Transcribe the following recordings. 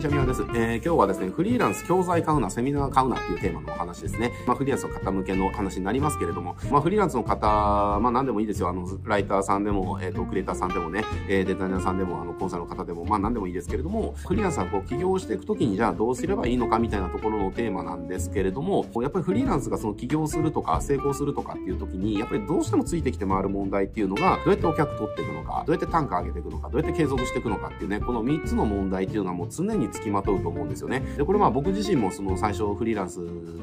にちは、みわです。えー、今日はですね、フリーランス教材買うな、セミナー買うなっていうテーマのお話ですね。まあ、フリーランスの方向けの話になりますけれども、まあ、フリーランスの方、まあ、何でもいいですよ。あの、ライターさんでも、えっ、ー、と、クリエイターさんでもね、えー、デザイナーさんでも、あの、コンサルの方でも、まあ、何でもいいですけれども、フリーランスはこう、起業していくときに、じゃあどうすればいいのかみたいなところのテーマなんですけれども、やっぱりフリーランスがその起業するとか、成功するとかっていうときに、やっぱりどうしてもついてきて回る問題っていうのが、どうやってお客取っていくのか、どうやって単価上げていくのか、どうやって継続していくのかっていうね、この3つの問題っていうのはもう常につきまとうと思うんですよね。で、これまあ僕自身もその最初フリーランス、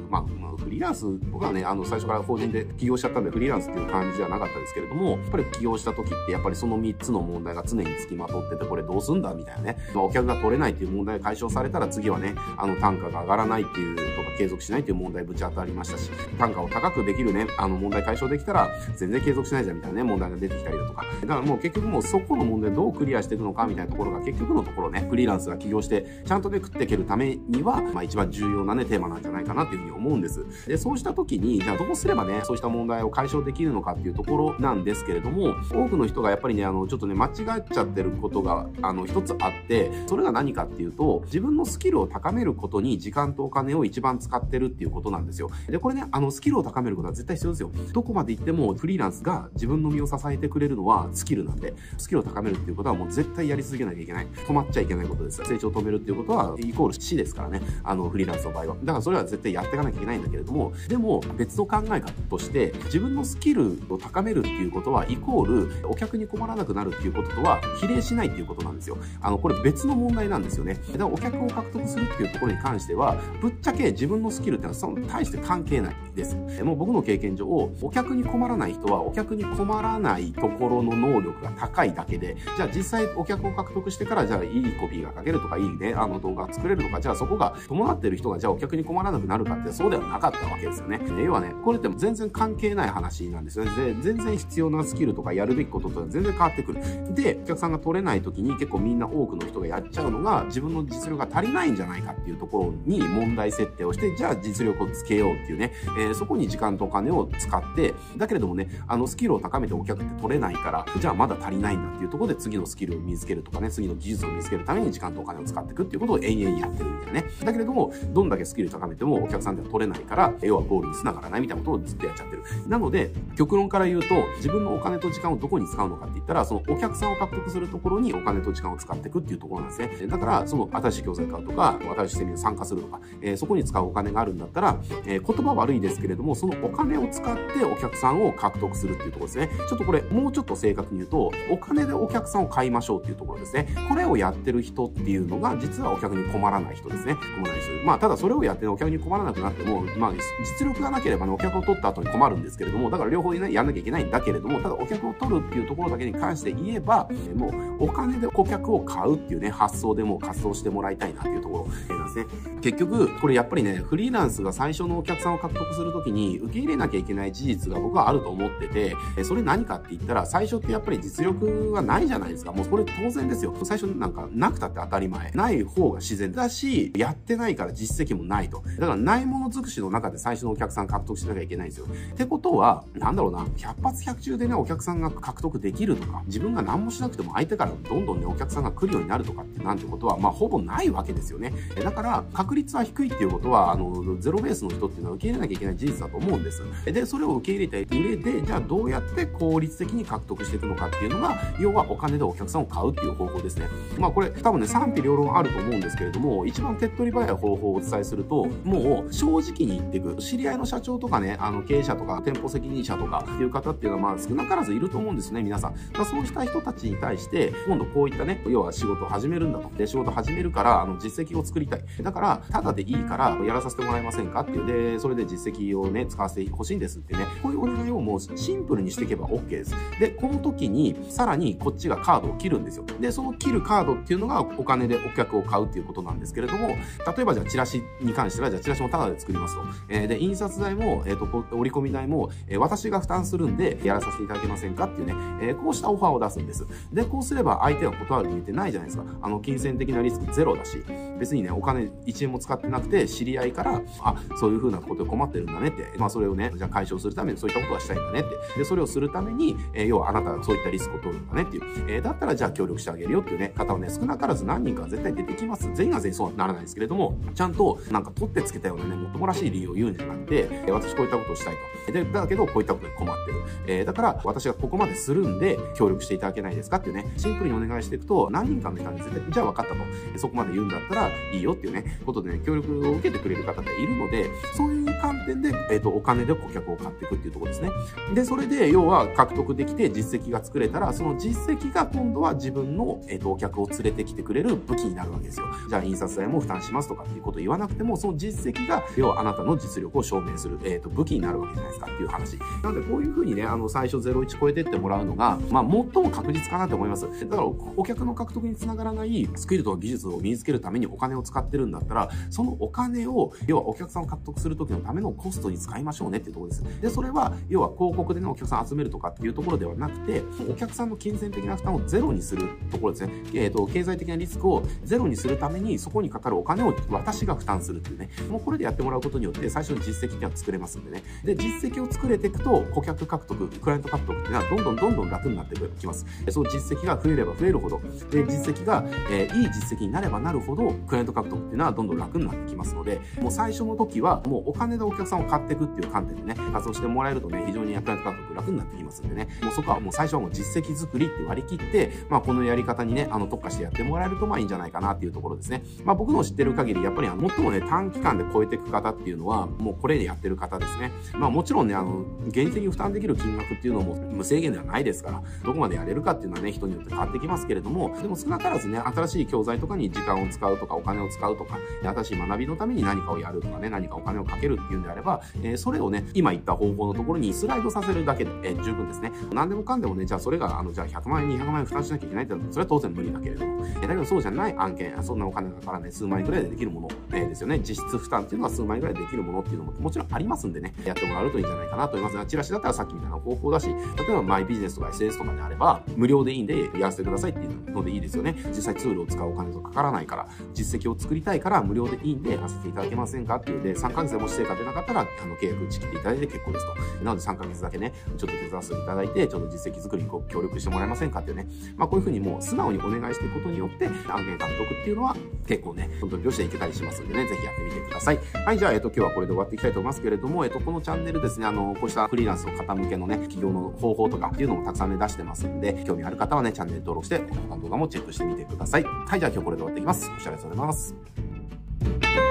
まあ、フリーランス、僕はね、あの最初から法人で起業しちゃったんでフリーランスっていう感じじゃなかったですけれども、やっぱり起業した時ってやっぱりその3つの問題が常につきまとってて、これどうすんだみたいなね。まあ、お客が取れないっていう問題が解消されたら次はね、あの単価が上がらないっていうとか継続しないっていう問題ぶち当たりましたし、単価を高くできるね、あの問題解消できたら全然継続しないじゃんみたいなね、問題が出てきたりだとか。だからもう結局もうそこの問題どうクリアしていくのかみたいなところが結局のところね、フリーランスが起業して、ちゃんとね、食っていけるためには、まあ一番重要なね、テーマなんじゃないかなっていうふうに思うんです。で、そうした時に、じゃあどうすればね、そうした問題を解消できるのかっていうところなんですけれども、多くの人がやっぱりね、あの、ちょっとね、間違っちゃってることが、あの、一つあって、それが何かっていうと、自分のスキルを高めることに時間とお金を一番使ってるっていうことなんですよ。で、これね、あの、スキルを高めることは絶対必要ですよ。どこまで行ってもフリーランスが自分の身を支えてくれるのはスキルなんで、スキルを高めるっていうことはもう絶対やり続けなきゃいけない。止まっちゃいけないことです。成長を止めるっていうことは、イコール死ですからね。あの、フリーランスの場合は。だからそれは絶対やっていかなきゃいけないんだけれども、でも別の考え方として、自分のスキルを高めるっていうことは、イコール、お客に困らなくなるっていうこととは、比例しないっていうことなんですよ。あの、これ別の問題なんですよね。だからお客を獲得するっていうところに関しては、ぶっちゃけ自分のスキルってのはその大して関係ないです。もう僕の経験上、お客に困らない人は、お客に困らないところの能力が高いだけで、じゃあ実際お客を獲得してから、じゃあいいコピーが書けるとか、いいね、あの動画が作れるとか、じゃあそこが伴ってる人が、じゃあお客に困らなくなるかって、そうではなかったわけですよね。要はね、これって全然関係ない話なんですよね。で、全然必要なスキルとかやるべきこととは全然変わってくる。で、お客さんが取れない時に結構みんな多くの人がやっちゃうのが、自分の実力が足りないんじゃないかっていうところに問題設定をして、じゃあ実力をつけようっていうね、えー、そこに時間とお金を使って、だけれどもね、あのスキルを高めてお客って取れないから、じゃあまだ足りないんだっていうところで次のスキルを見つけるとかね、次の技術を見つけるために時間とお金を使っていくっていうことを延々やってるみたいなね。だけれども、どんだけスキル高めてもお客さんでは取れないから、要はゴールに繋がらないみたいなことをずっとやっちゃってる。なので、極論から言うと、自分のお金と時間をどこに使うのかって言ったら、そのお客さんを獲得するところにお金と時間を使っていくっていうところなんですね。だから、その新しい教材買うとか、新しいセミナー参加するとか、えー、そこに使うお金があるんだったら、えー、言葉悪いですけれども、そのお金を使ってお客さんを獲得するっていうところですね。ちょっとこれ、もうちょっと正確に言うと、お金でお客さんを買いましょうっていうところですね。これをやってる人っていうのが、実はお客に困らない人ですね。困らない人。まあ、ただそれをやってお客に困らなくなっても、まあ、実力がなければね、お客を取った後に困るんですけれども、だから両方ね、やんなきゃいけないんだけれども、ただお客を取るっていうところだけに関して言えば、もうお金で顧客を買うっていうね、発想でも活動してもらいたいなっていうところなんですね。結局、これやっぱりね、フリーランスが最初のお客さんを獲得するときに受け入れなきゃいけない事実が僕はあると思ってて、それ何かって言ったら、最初ってやっぱり実力はないじゃないですか。もうこれ当然ですよ。最初なんかなくたって当たり前。ないない方が自然だし、やってないから実績もないと。だからないもの尽くしの中で最初のお客さん獲得しなきゃいけないんですよ。ってことは、なんだろうな、100発100中でね、お客さんが獲得できるとか、自分が何もしなくても相手からどんどんね、お客さんが来るようになるとかってなんてことは、まあほぼないわけですよね。だから、確率は低いっていうことは、あの、ゼロベースの人っていうのは受け入れなきゃいけない事実だと思うんです。で、それを受け入れた上で、じゃあどうやって効率的に獲得していくのかっていうのが、要はお金でお客さんを買うっていう方法ですね。まあこれ多分ね、賛否両論あると思うんですけれども、一番手っ取り早い方法をお伝えすると、もう正直に言っていく。知り合いの社長とかね、あの経営者とか店舗責任者とかっていう方っていうのはまあ少なからずいると思うんですね、皆さん。ま、そうした人たちに対して、今度こういったね、要は仕事を始めるんだと。で、仕事始めるから、あの実績を作りたい。だから、ただでいいからやらさせてもらえませんかっていう。で、それで実績をね、使わせてほしいんですってね。こういうお願いをもうシンプルにしていけば OK です。で、この時に、さらにこっちがカードを切るんですよ。で、その切るカードっていうのがお金でお客を買うっていうことなんですけれども、例えばじゃあチラシに関しては、じゃあチラシもタダで作りますと。えー、で、印刷代も、えっ、ー、と、折り込み代も、えー、私が負担するんで、やらさせていただけませんかっていうね、えー、こうしたオファーを出すんです。で、こうすれば相手は断る理由ってないじゃないですか。あの、金銭的なリスクゼロだし、別にね、お金1円も使ってなくて、知り合いから、あ、そういう風なことで困ってるんだねって、まあそれをね、じゃあ解消するためにそういったことはしたいんだねって。で、それをするために、えー、要はあなたがそういったリスクを取るんだねっていう。えー、だったらじゃあ協力してあげるよっていうね、方はね、少なからず何人か絶対出ててきます。全員が全員そうはならないですけれども、ちゃんとなんか取ってつけたようなね、もっともらしい理由を言うんじゃなくて、私こういったことをしたいと。で、だけどこういったことに困ってる。えー、だから私がここまでするんで協力していただけないですかっていうね、シンプルにお願いしていくと、何人かの人に絶対、じゃあ分かったと。そこまで言うんだったらいいよっていうね、ことでね、協力を受けてくれる方っているので、そういう観点で、えっ、ー、と、お金で顧客を買っていくっていうところですね。で、それで、要は獲得できて実績が作れたら、その実績が今度は自分の、えっ、ー、と、お客を連れてきてくれる武器になるわけですよ。じゃあ、印刷代も負担しますとかっていうことを言わなくても、その実績が、要はあなたの実力を証明する、えっ、ー、と、武器になるわけじゃないですかっていう話。なので、こういうふうにね、あの、最初01超えてってもらうのが、まあ、最も確実かなと思います。だから、お客の獲得につながらないスキルとか技術を身につけるためにお金を使ってるんだったら、そのお金を、要はお客さんを獲得するときのためのコストに使いましょうねっていうところです。で、それは、要は広告でね、お客さん集めるとかっていうところではなくて、お客さんの金銭的な負担をゼロにするところですね。えっ、ー、と、経済的なリスクをゼロにするために、そこにかかるお金を私が負担するっていうね。もうこれでやってもらうことによって、最初の実績っていうのは作れますんでね。で、実績を作れていくと、顧客獲得、クライアント獲得っていうのは、どんどんどんどん楽になってきます。その実績が増えれば増えるほど、で、実績が、えー、いい実績になればなるほど、クライアント獲得っていうのはどんどん楽になってきますので、もう最初の時は、もうお金でお客さんを買っていくっていう観点でね、活動してもらえるとね、非常にクライアント獲得楽になってきますんでね、もうそこはもう最初はもう実績作りって割り切って、まあこのやり方にね、あの特化してやってもらえるとまあいいんじゃないかなっていうところですね。まあ僕の知ってる限り、やっぱりあ最もね、短期間で超えていく方っていうのは、もうこれでやってる方ですね。まあもちろんね、あの、現実的に負担できる金額っていうのも無制限ではないですから、どこまでやれるかっていうのはね、人によって変わってきますけれども、でも少なからずね、新しい教材とかに時間を使うとか、お金を使うとか、新しい学びのために何かをやるとかね、何かお金をかけるっていうんであれば、えー、それをね、今言った方法のところにスライドさせるだけで、えー、十分ですね。何でもかんでもね、じゃあそれが、あの、じゃあ100万円、200万円負担しなきゃいけないってそれは当然無理だけれども、えー、だけどそうじゃない案件、そんなお金がかからない数万円くらいでできるもの、えー、ですよね。実質負担っていうのは数万円くらいでできるものっていうのももちろんありますんでね、やってもらうといいんじゃないかなと思います、チラシだったらさっきみたいな方法だし、例えばマイビジネスとか SS とかであれば、無料でいいんでやらせてくださいっていうのでいいですよね。実際ツールを使うお金とかからないから、実績を作りたいから無料でいいんでやらせていただけませんかっていうで、3ヶ月でもし成果出なかったら、あの、契約打ち切っていただいて結構ですと。なので3ヶ月だけね、ちょっと手伝わせていただいて、ちょっと実績作りにこう協力してもらえませんかっていうね。まあこういうふうにもう素直にお願いしていくことによって、案件獲っていうのは結構ね、本当によしていけたりしますんでね、ぜひやってみてください。はい、じゃあ、えっと、今日はこれで終わっていきたいと思いますけれども、えっと、このチャンネルですね、あの、こうしたフリーランスの方向けのね、企業の方法とかっていうのもたくさんね、出してますんで、興味ある方はね、チャンネル登録して、他の動画もチェックしてみてください。はい、じゃあ今日これで終わっていきます。お疲れ様でございます。